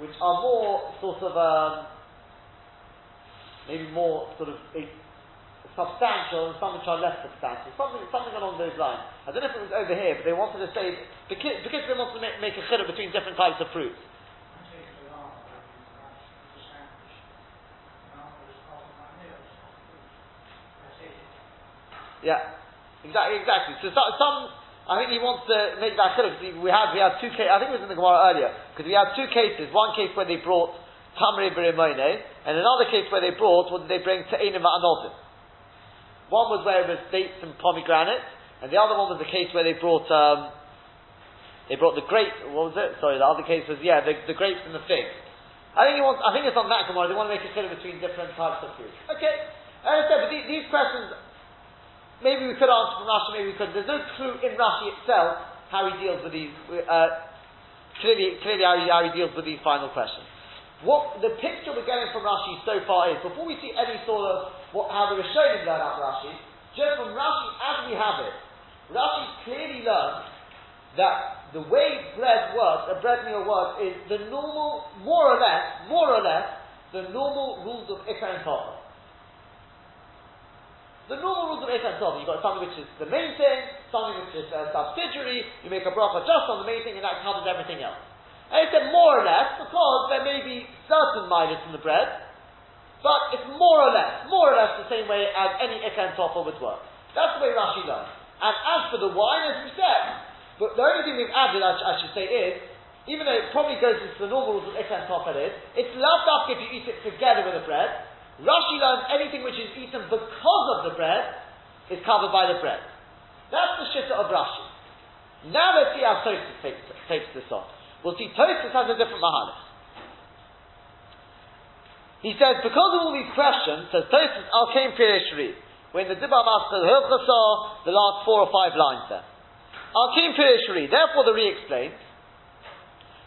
which are more sort of um, maybe more sort of substantial and some which are less substantial. Something, something along those lines. I don't know if it was over here, but they wanted to say, because, because they wanted to make, make a chidduh between different types of fruits. Yeah, exactly, exactly. So some, I think he wants to make that chidduh. We had, we had two cases, I think it was in the Gemara earlier, because we had two cases. One case where they brought Tamri B'Rimone, and another case where they brought, what did they bring? Te'inim Ma'anotim. One was where it was dates and pomegranate, and the other one was the case where they brought um, they brought the grapes. What was it? Sorry, the other case was yeah, the, the grapes and the figs. I think he wants. I think it's on that Gemara. They want to make a clear between different types of fruit. Okay, as I said, but these, these questions maybe we could answer from Rashi, maybe we could. There's no clue in Rashi itself how he deals with these. Uh, clearly, clearly how he, how he deals with these final questions. What the picture we're getting from Rashi so far is, before we see any sort of what, how the Rishonim learn out Rashi, just from Rashi as we have it, Rashi clearly learns that the way bread works, a bread meal works, is the normal, more or less, more or less, the normal rules of Ikar and Topper. The normal rules of and Topper, you've got something which is the main thing, something which is a subsidiary, you make a bracha just on the main thing, and that covers everything else. And said more or less because there may be certain midas in the bread, but it's more or less, more or less the same way as any ikan topper would work. That's the way Rashi learns. And as for the wine, as we said, but the only thing we've added, I, I should say, is even though it probably goes into the normal rules of ikan topper is, it's loved up if you eat it together with the bread. Rashi learns anything which is eaten because of the bread is covered by the bread. That's the shitta of Rashi. Now let's see how Tosfos takes, takes this on. We'll see Tosfos has a different mahalis. He says, because of all these questions, says Tosfos al came Pirishri, when the Dibba Master the last four or five lines there. Al came Pirishri, therefore the re explains,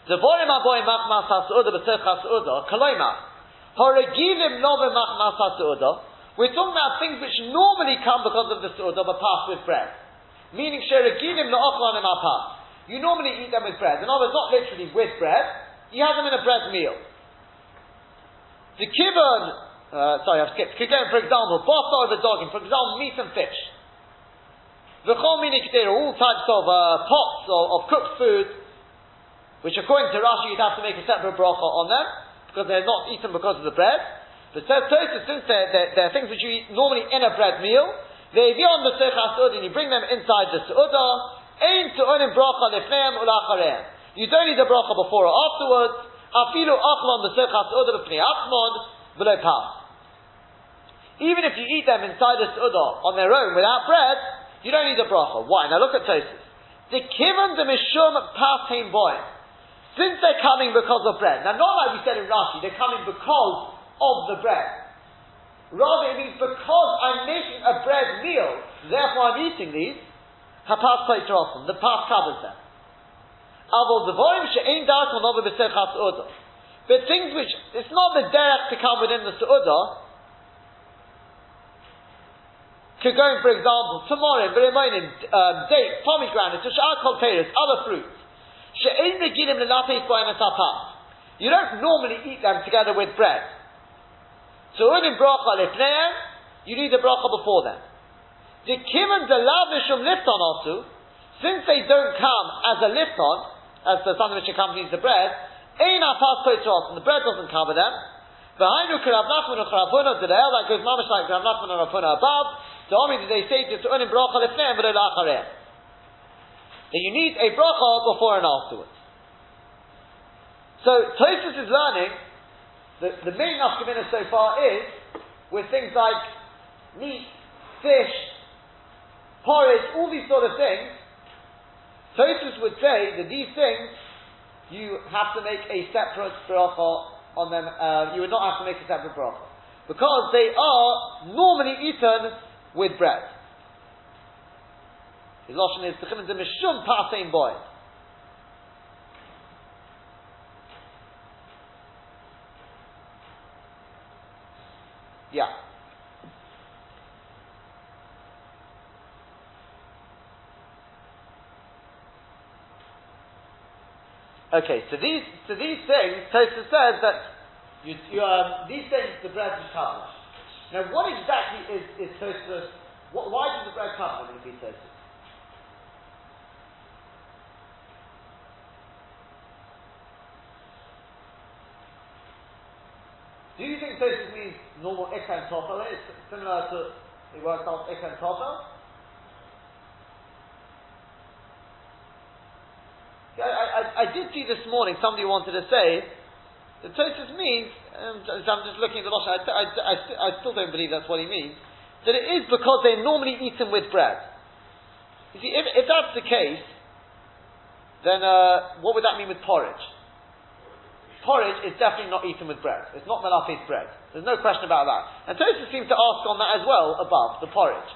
Devorim aboy machmas hasu'uda b'sech hasu'uda, kaloima, horegilim nove machmas hasu'uda, we're talking about things which normally come because of the su'udah, but pass with bread. Meaning, sheregilim la'ochlan im pass. You normally eat them with bread. In other words, not literally with bread. You have them in a bread meal. The kibbon, uh, sorry, I've skipped. Again, for example, basa over dogging. For example, meat and fish. The all types of uh, pots of, of cooked food, which according to Rashi you'd have to make a separate bracha on them, because they're not eaten because of the bread. But says since they're, they're, they're, things which you eat normally in a bread meal, they be on the seuchas and you bring them inside the su'udah, Ein tu'onim bracha lefneim ulachareim. You don't need a bracha before or afterwards. Afilu achlon b'sechas udah b'pnei achmod v'lo pas. Even if you eat them inside the su'udah on their own without bread, you don't need a bracha. Why? Now look at Tosfos. The kivan the mishum patim boy. Since they're coming because of bread. Now not like we said in Rashi, they're coming because of the bread. Rather, it means because I'm making a bread meal, therefore I'm eating these, hapas awesome. the path covers them. But things which, it's not the derech to come within the su'udah, could go in, for example, tomorrow, um, date, pomegranates, kol other fruits. You don't normally eat them together with bread. So in bracha lifneim, you need the bracha before them. The kivan the mishum lifton also, since they don't come as a lifton, as the something which accompanies the bread, ein apas and the bread doesn't cover them. Behind Rav Nachman and Charavuna, the that goes mamash like Rav Nachman and Rav Huna above. So only they say to unim bracha lifneim but That you need a bracha before and afterwards. So Tosfos is learning that the main nafkamina so far is with things like meat, fish, porridge, all these sort of things. Tosfos would say that these things you have to make a separate bracha on them. Uh, you would not have to make a separate bracha because they are normally eaten with bread. His lashon is the mishum pasein boy. Yeah. Okay, so these so these things, Tosfos says that you, you, um, these things the bread is covered. Now, what exactly is is Tosfos? Why does the bread cover when it be Tosfos? You means normal Ikka and Tofel? It's similar to, it works out Ikka and Tofel? I, I, I, did see this morning somebody wanted to say that Tosfos means, um, I'm just looking at the Lashon, I, I, I, I, still don't believe that's what he means, that it is because they're normally eaten with bread. You see, if, if that's the case, then uh, what would that mean with porridge? Porridge is definitely not eaten with bread. It's not melafis bread. There's no question about that. And Tosfos seems to ask on that as well, above, the porridge.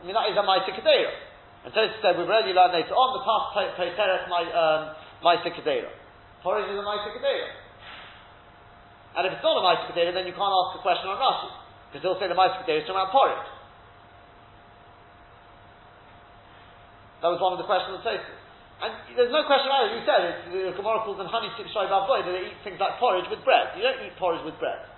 I mean, that is a Maisa. And Tosfos said, we've already learned later on, the past Teres um, Maisa Kedera. Porridge is a Maisa. And if it's not a Maisa then you can't ask a question on Rashi. Because he'll say the Maisa Kedera is about porridge. That was one of the questions of Tosfos. And there's no question about it. You said the Gemara calls them honey sip shoy that they eat things like porridge with bread. You don't eat porridge with bread.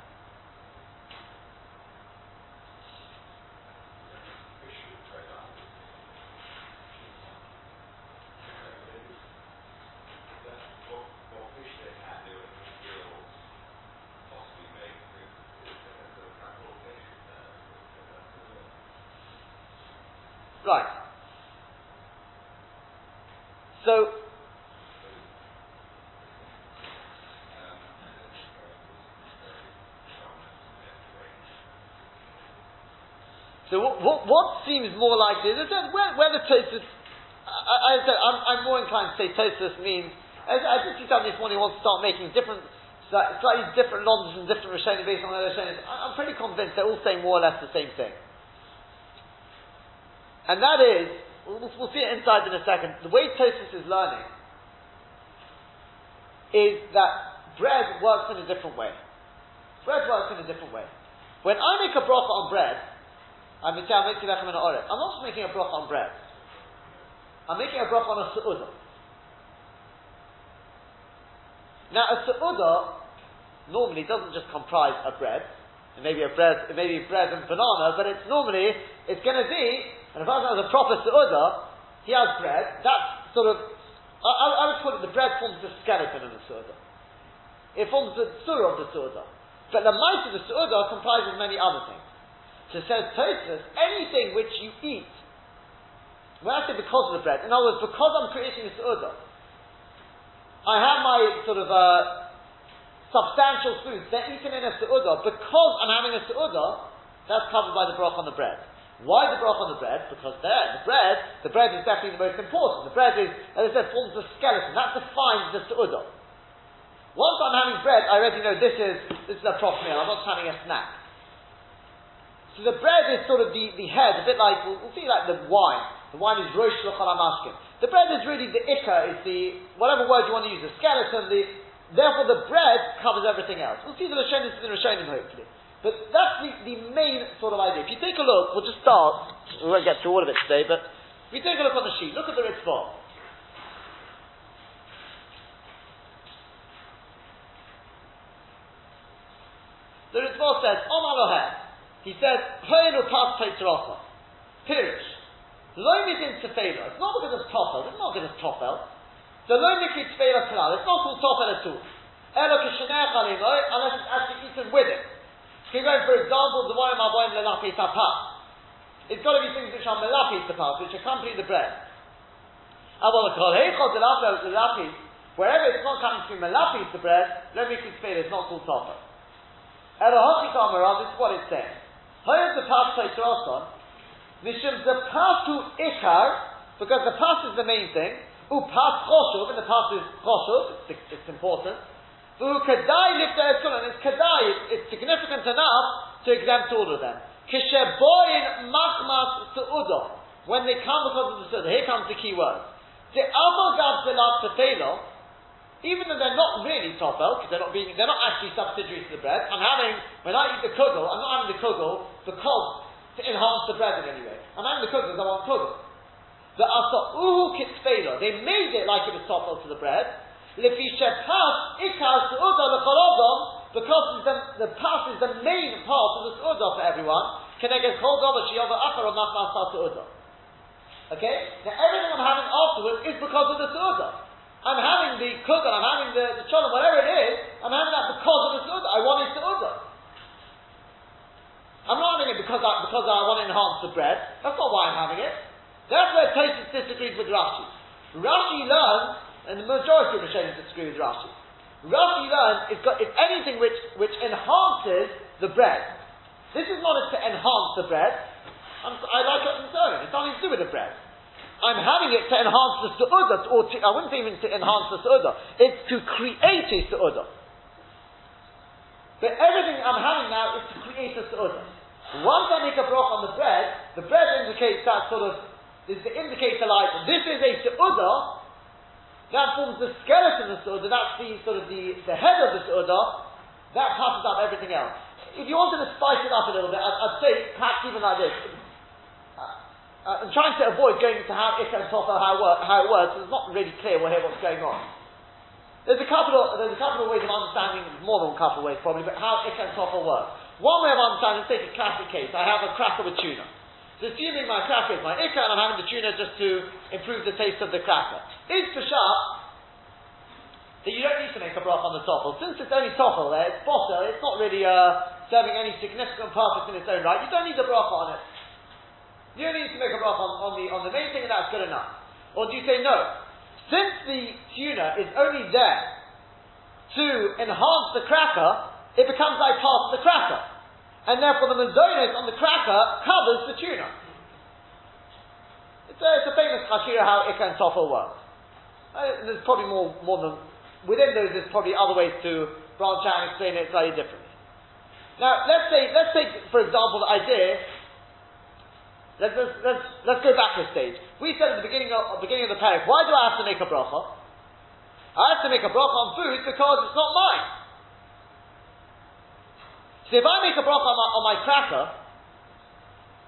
Right. So, so what, what, what seems more likely is that where, where the Tosfos, I, I said, I'm, I'm, more inclined to say Tosfos means, I, I did see somebody this morning wants to start making different, slightly different lodges and different Rishonim based on their Rishonim. I'm pretty convinced they're all saying more or less the same thing. And that is, we'll, we'll see it inside in a second. The way Tosfos is learning is that bread works in a different way. Bread works in a different way. When I make a broth on bread, I'm not just making a broth on bread. I'm making a broth on a su'udah. Now, a su'udah normally doesn't just comprise a bread. It may be a bread, it may be bread and banana, but it's normally, it's going to be, and if I has a proper su'udah, he has bread, that's sort of I, I, would call it the bread forms the skeleton of the Su'udah. It forms the surah of the Su'udah. But the might of the Su'udah comprises many other things. So says Tosfos, anything which you eat, when I say because of the bread, in other words, because I'm creating the Su'udah, I have my sort of uh, substantial foods, they're eaten in a Su'udah, because I'm having a Su'udah, That's covered by the broch on the bread. Why the broch on the bread? Because there, the bread, the bread is definitely the most important. The bread is, as I said, forms the skeleton. That defines the su'udah. Once I'm having bread, I already know this is this is a proper meal. I'm not having a snack. So the bread is sort of the, the head, a bit like we'll, we'll see like the wine. The wine is rosh amashkin. The bread is really the ikka, is the whatever word you want to use, the skeleton. The therefore the bread covers everything else. We'll see the Rishonim in the Rishonim hopefully. But that's the, the main sort of idea. If you take a look, we'll just start. We won't get through all of it today, but if you take a look on the sheet, look at the Ritva. The Ritva says, Om Alohem. He says, Hoyenu Pas Peitzrosa. Pirish. Lo Midin Tefela. It's not because it's Tofel. It's not because it's Tofel. The Lo Mikri Tefela Kanal. It's not called Tofel at all. Elo Kishanech Unless it's actually eaten with it. Can go, for example, the one Maboim Lelapis Apas. It's got to be things which are Melapis Apas, which accompany the bread. Wherever it's not coming through Melapis the bread, let me explain it's not called Topper. This is what it's saying. Here's the pass Taitroson. Mishum the pass to Ikar, because the pass is the main thing. U pass Choshuv, and the pass is Choshuv, it's, it's important. Who kadai lifta eskulon. It's kadai. It's significant enough to exempt all of them. Kisheboin machmas su'udah. When they come because of the su'udah. Here comes the key word. The avogad zelat tefelo. Even though they're not really topel, because they're not being, they're not actually subsidiary to the bread. I'm having, when I eat the kugel, I'm not having the kugel because to enhance the bread in any way. I'm having the kugel because I want kugel. The asa'uhu kitzfelo. They made it like it was topel to the bread, because the, the pass is the main part of the su'udah for everyone. Can I get called over shiyova achar or nachmas su'udah. Okay? Now everything I'm having afterwards is because of the su'udah. I'm having the kugel, I'm having the, the cholom, whatever it is, I'm having that because of the su'udah. I want it su'udah. I'm not having it because I, because I want to enhance the bread. That's not why I'm having it. That's where Tosfos disagrees with Rashi. Rashi learns and the majority of Rishonim disagree with Rashi. Rashi learns it's got it's anything which which enhances the bread. This is not to enhance the bread. I'm, i like it on its own. It's nothing to do with the bread. I'm having it to enhance the su'udah, or to, I wouldn't even to enhance the su'udah. It's to create a su'udah. But everything I'm having now is to create a su'udah. Once I make a brach on the bread, the bread indicates that sort of, is the indicator like, this is a su'udah, that forms the skeleton of the Su'udah, that's the sort of the, the head of the Su'udah, that passes up everything else. If you wanted to spice it up a little bit, I'd, I'd say perhaps even like this. Uh, I'm trying to avoid going into how Ikka and Tofel, how, how it works, it's not really clear here what's going on. There's a couple of, there's a couple of ways of understanding, more than a couple of ways probably, but how Ikka and Tofel work. One way of understanding, take a classic case. I have a cracker with tuna. So assuming my cracker is my ikka and I'm having the tuna just to improve the taste of the cracker. Is Peshat that you don't need to make a broth on the toffel. Since it's only toffel there, it's bottle, it's not really uh, serving any significant purpose in its own right. You don't need a broth on it. You need to make a broth on, on, the, on the main thing and that's good enough. Or do you say no? Since the tuna is only there to enhance the cracker, it becomes like part of the cracker and therefore the mazonos on the cracker covers the tuna. It's a, it's a famous chashira how ikka and tofel work. Uh, there's probably more, more than, within those there's probably other ways to branch out and explain it slightly differently. Now, let's say, let's take, for example, the idea, let's, let's, let's, let's go back a stage. We said at the beginning of, beginning of the parak, why do I have to make a bracha? I have to make a bracha on food because it's not mine. So if I make a bracha on my, on my cracker,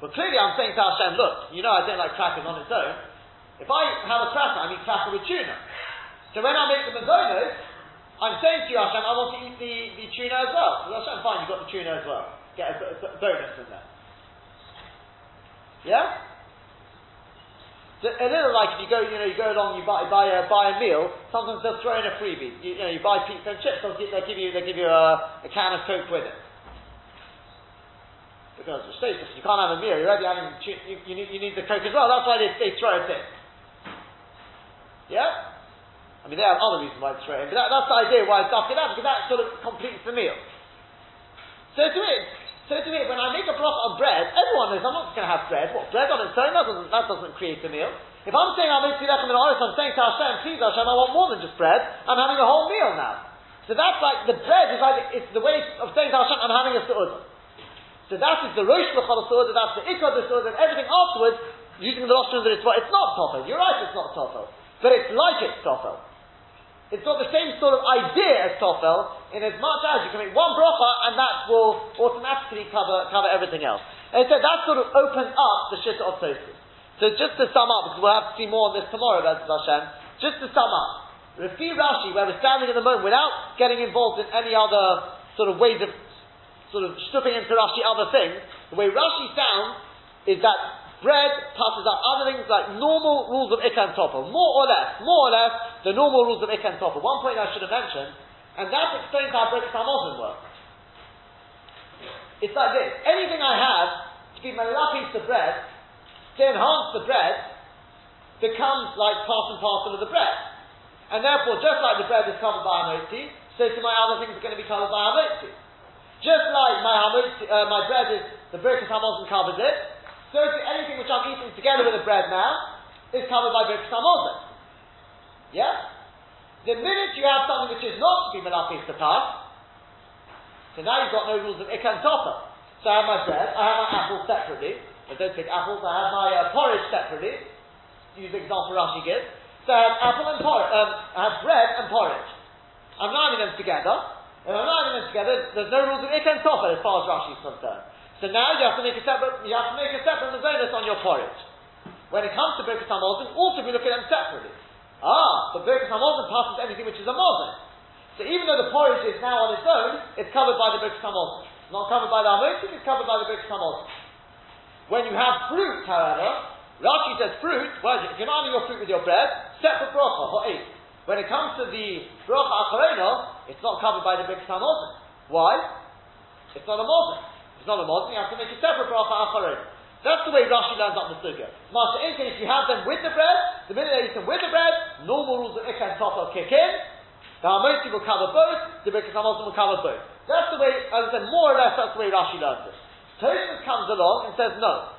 well clearly I'm saying to Hashem, look, you know I don't like crackers on its own. If I have a cracker, I mean cracker with tuna. So when I make the mazonos, I'm saying to you Hashem, I want to eat the, the tuna as well. So Hashem, fine, you've got the tuna as well. Get a, a, a bonus in there. Yeah? So a little like if you go, you know, you go along, you buy, buy a, buy a meal. Sometimes they'll throw in a freebie. You, you know, you buy pizza and chips. They'll, they'll give you, they'll give you a, a can of coke with it because of status. You can't have a mirror. You're already having, you, you, need, you need the coke as well. That's why they, they throw it in. Yeah? I mean, there are other reasons why it's thrown in, but that, that's the idea why it's ducked it out, because that sort of completes the meal. So to it, So to me, when I make a bracha on bread, everyone knows I'm not going to have bread. What, bread on its own? That doesn't, that doesn't create a meal. If I'm saying I'm making lechem in I'm saying to Hashem, please Hashem, I want more than just bread. I'm having a whole meal now. So that's like, the bread is like, it's the way of saying to Hashem, I'm having a su'udah. So that is the Rosh L'chol su'udah, that's the Ikkad su'udah, and everything afterwards, using the nostrils that it's what, it's not tofel. You're right, it's not tofel. But it's like it's tofel. It's got the same sort of idea as Tofel, in as much as you can make one bracha and that will automatically cover, cover everything else. And so that sort of opens up the Shitta of Tosfos. So just to sum up, because we'll have to see more on this tomorrow, Bezat Hashem, just to sum up, Rafi Rashi, where we're standing at the moment, without getting involved in any other sort of ways of sort of stripping into Rashi other things, the way Rashi sounds is that bread passes out other things like normal rules of Ikan Topper, more or less, more or less, the normal rules of Ikan Topper. One point I should have mentioned, and that explains how Birkat Hamazon works. It's like this. Anything I have to be my piece of bread, to enhance the bread, becomes like part and parcel of the bread. And therefore, just like the bread is covered by Hamotzi, so to my other things are going to be covered by Hamotzi. Just like my hamotzi, uh, my bread is, the Birkat Hamazon covers it, so anything which I'm eating together with the bread now is covered by Birkas Hamazon. Yeah? The minute you have something which is not to be Melachis to pass, so now you've got no rules of Ikan Topper. So I have my bread, I have my apples separately. I don't take apples, I have my uh, porridge separately. Use the example Rashi gives. So I have apple and porridge, um, I have bread and porridge. I'm not having them together. If I'm not having them together, there's no rules of Ikan Topper as far as Rashi is concerned. So now you have to make a separate, you have to make a separate mazonis on your porridge. When it comes to Birkas Hamazon, also we look at them separately. Ah, but Birkas Hamazon passes anything which is a Mazon. So even though the porridge is now on its own, it's covered by the Birkas Hamazon. It's not covered by the Hamotim, it's covered by the Birkas Hamazon. When you have fruit, however, Rashi says fruit, well, if you're not having your fruit with your bread, separate bracha, or eight. When it comes to the bracha acharena, it's not covered by the Birkas Hamazon. Why? It's not a Mazon. It's not a modern, you have to make a separate bracha acharon. That's the way Rashi lands up the sugya. Master in if you have them with the bread, the minute they eat them with the bread, normal rules of Ikka and Topel kick in, the Hamosi will cover both, the Birkas Hamazon will cover both. That's the way, as I said, more or less that's the way Rashi learns it. Tosfos comes along and says no.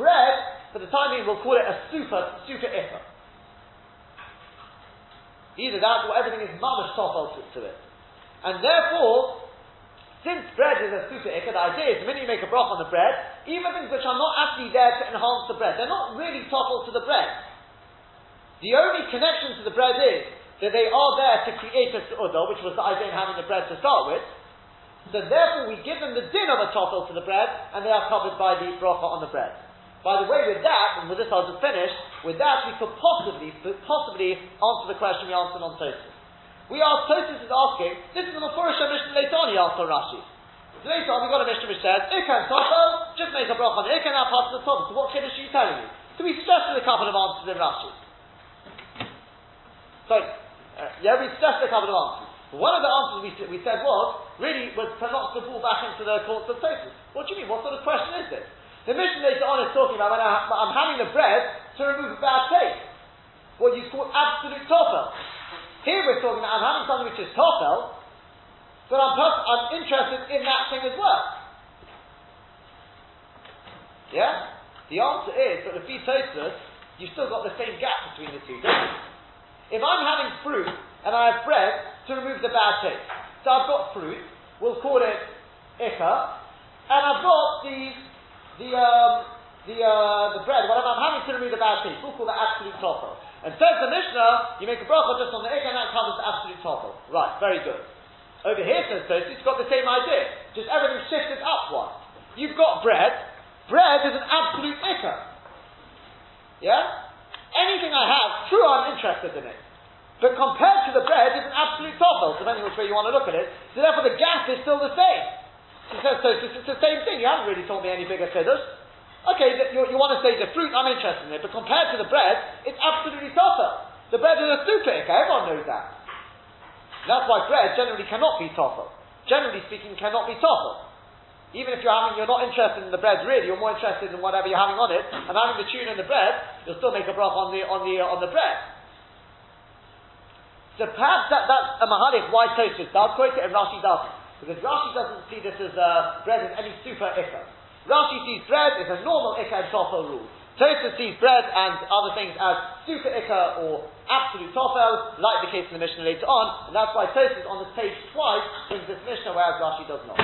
Bread, for the time being, we'll call it a super, super Ikka. Either that or everything is mamash topel to, to it. And therefore, since bread is a super ikka, the idea is the minute you make a broch on the bread, even things which are not actually there to enhance the bread, they're not really toppled to the bread. The only connection to the bread is that they are there to create a su'udah, which was the idea in having the bread to start with. So therefore we give them the din of a topple to the bread, and they are covered by the bracha on the bread. By the way, with that, and with this I'll just finish, with that we could possibly, possibly answer the question we answered on Tosfos. We ask, Tosfos is asking, this is the Mefurish Mishnah later on, he asked on Rashi. Later on, we got a Mishnah which says, Ikan Tofel, just make a bracha on part of the top. So what Kiddush are you telling me? So we suggested a couple of answers in Rashi. Sorry, uh, yeah, we suggested a couple of answers. One of the answers we, we said was, really, was to knock the ball back into the courts of Tosfos. What do you mean? What sort of question is this? The Mishnah later on is talking about when I, am having the bread to remove a bad taste. What you call absolute tofel. Here we're talking about, I'm having something which is tofel, but I'm, I'm interested in that thing as well. Yeah? The answer is, that if you Tosfos, you've still got the same gap between the two, If I'm having fruit and I have bread to remove the bad taste, so I've got fruit, we'll call it ikka, and I've got the the um, the uh, the bread, whatever I'm having to remove the bad taste, we'll call that absolute topper. And says the Mishnah, you make a bracha just on the egg and that covers the absolute topple. Right, very good. Over here says Toast, it's got the same idea. Just everything shifted up one. You've got bread. Bread is an absolute ikka. Yeah? Anything I have, true I'm interested in it. But compared to the bread, it's an absolute topple, depending which way you want to look at it. So therefore the gap is still the same. He says, so it's the same thing. You haven't really told me any bigger chiddush. Okay, you, you want to say the fruit, I'm interested in it, but compared to the bread, it's absolutely tougher. The bread is a super everyone knows that. That's why bread generally cannot be tougher. Generally speaking, cannot be tougher. Even if you're having, you're not interested in the bread really, you're more interested in whatever you're having on it, and having the tuna in the bread, you'll still make a broth on the, on the, uh, on the bread. So perhaps that, that's a mahalik why Tosfos does quote it and Rashi doesn't. Because Rashi doesn't see this as uh, bread as any super ikka. Rashi sees bread as a normal ikka and tofel rule. Tosfos sees bread and other things as super ikka or absolute tofel, like the case in the Mishnah later on, and that's why Tosfos on this page twice brings this Mishnah, whereas Rashi does not.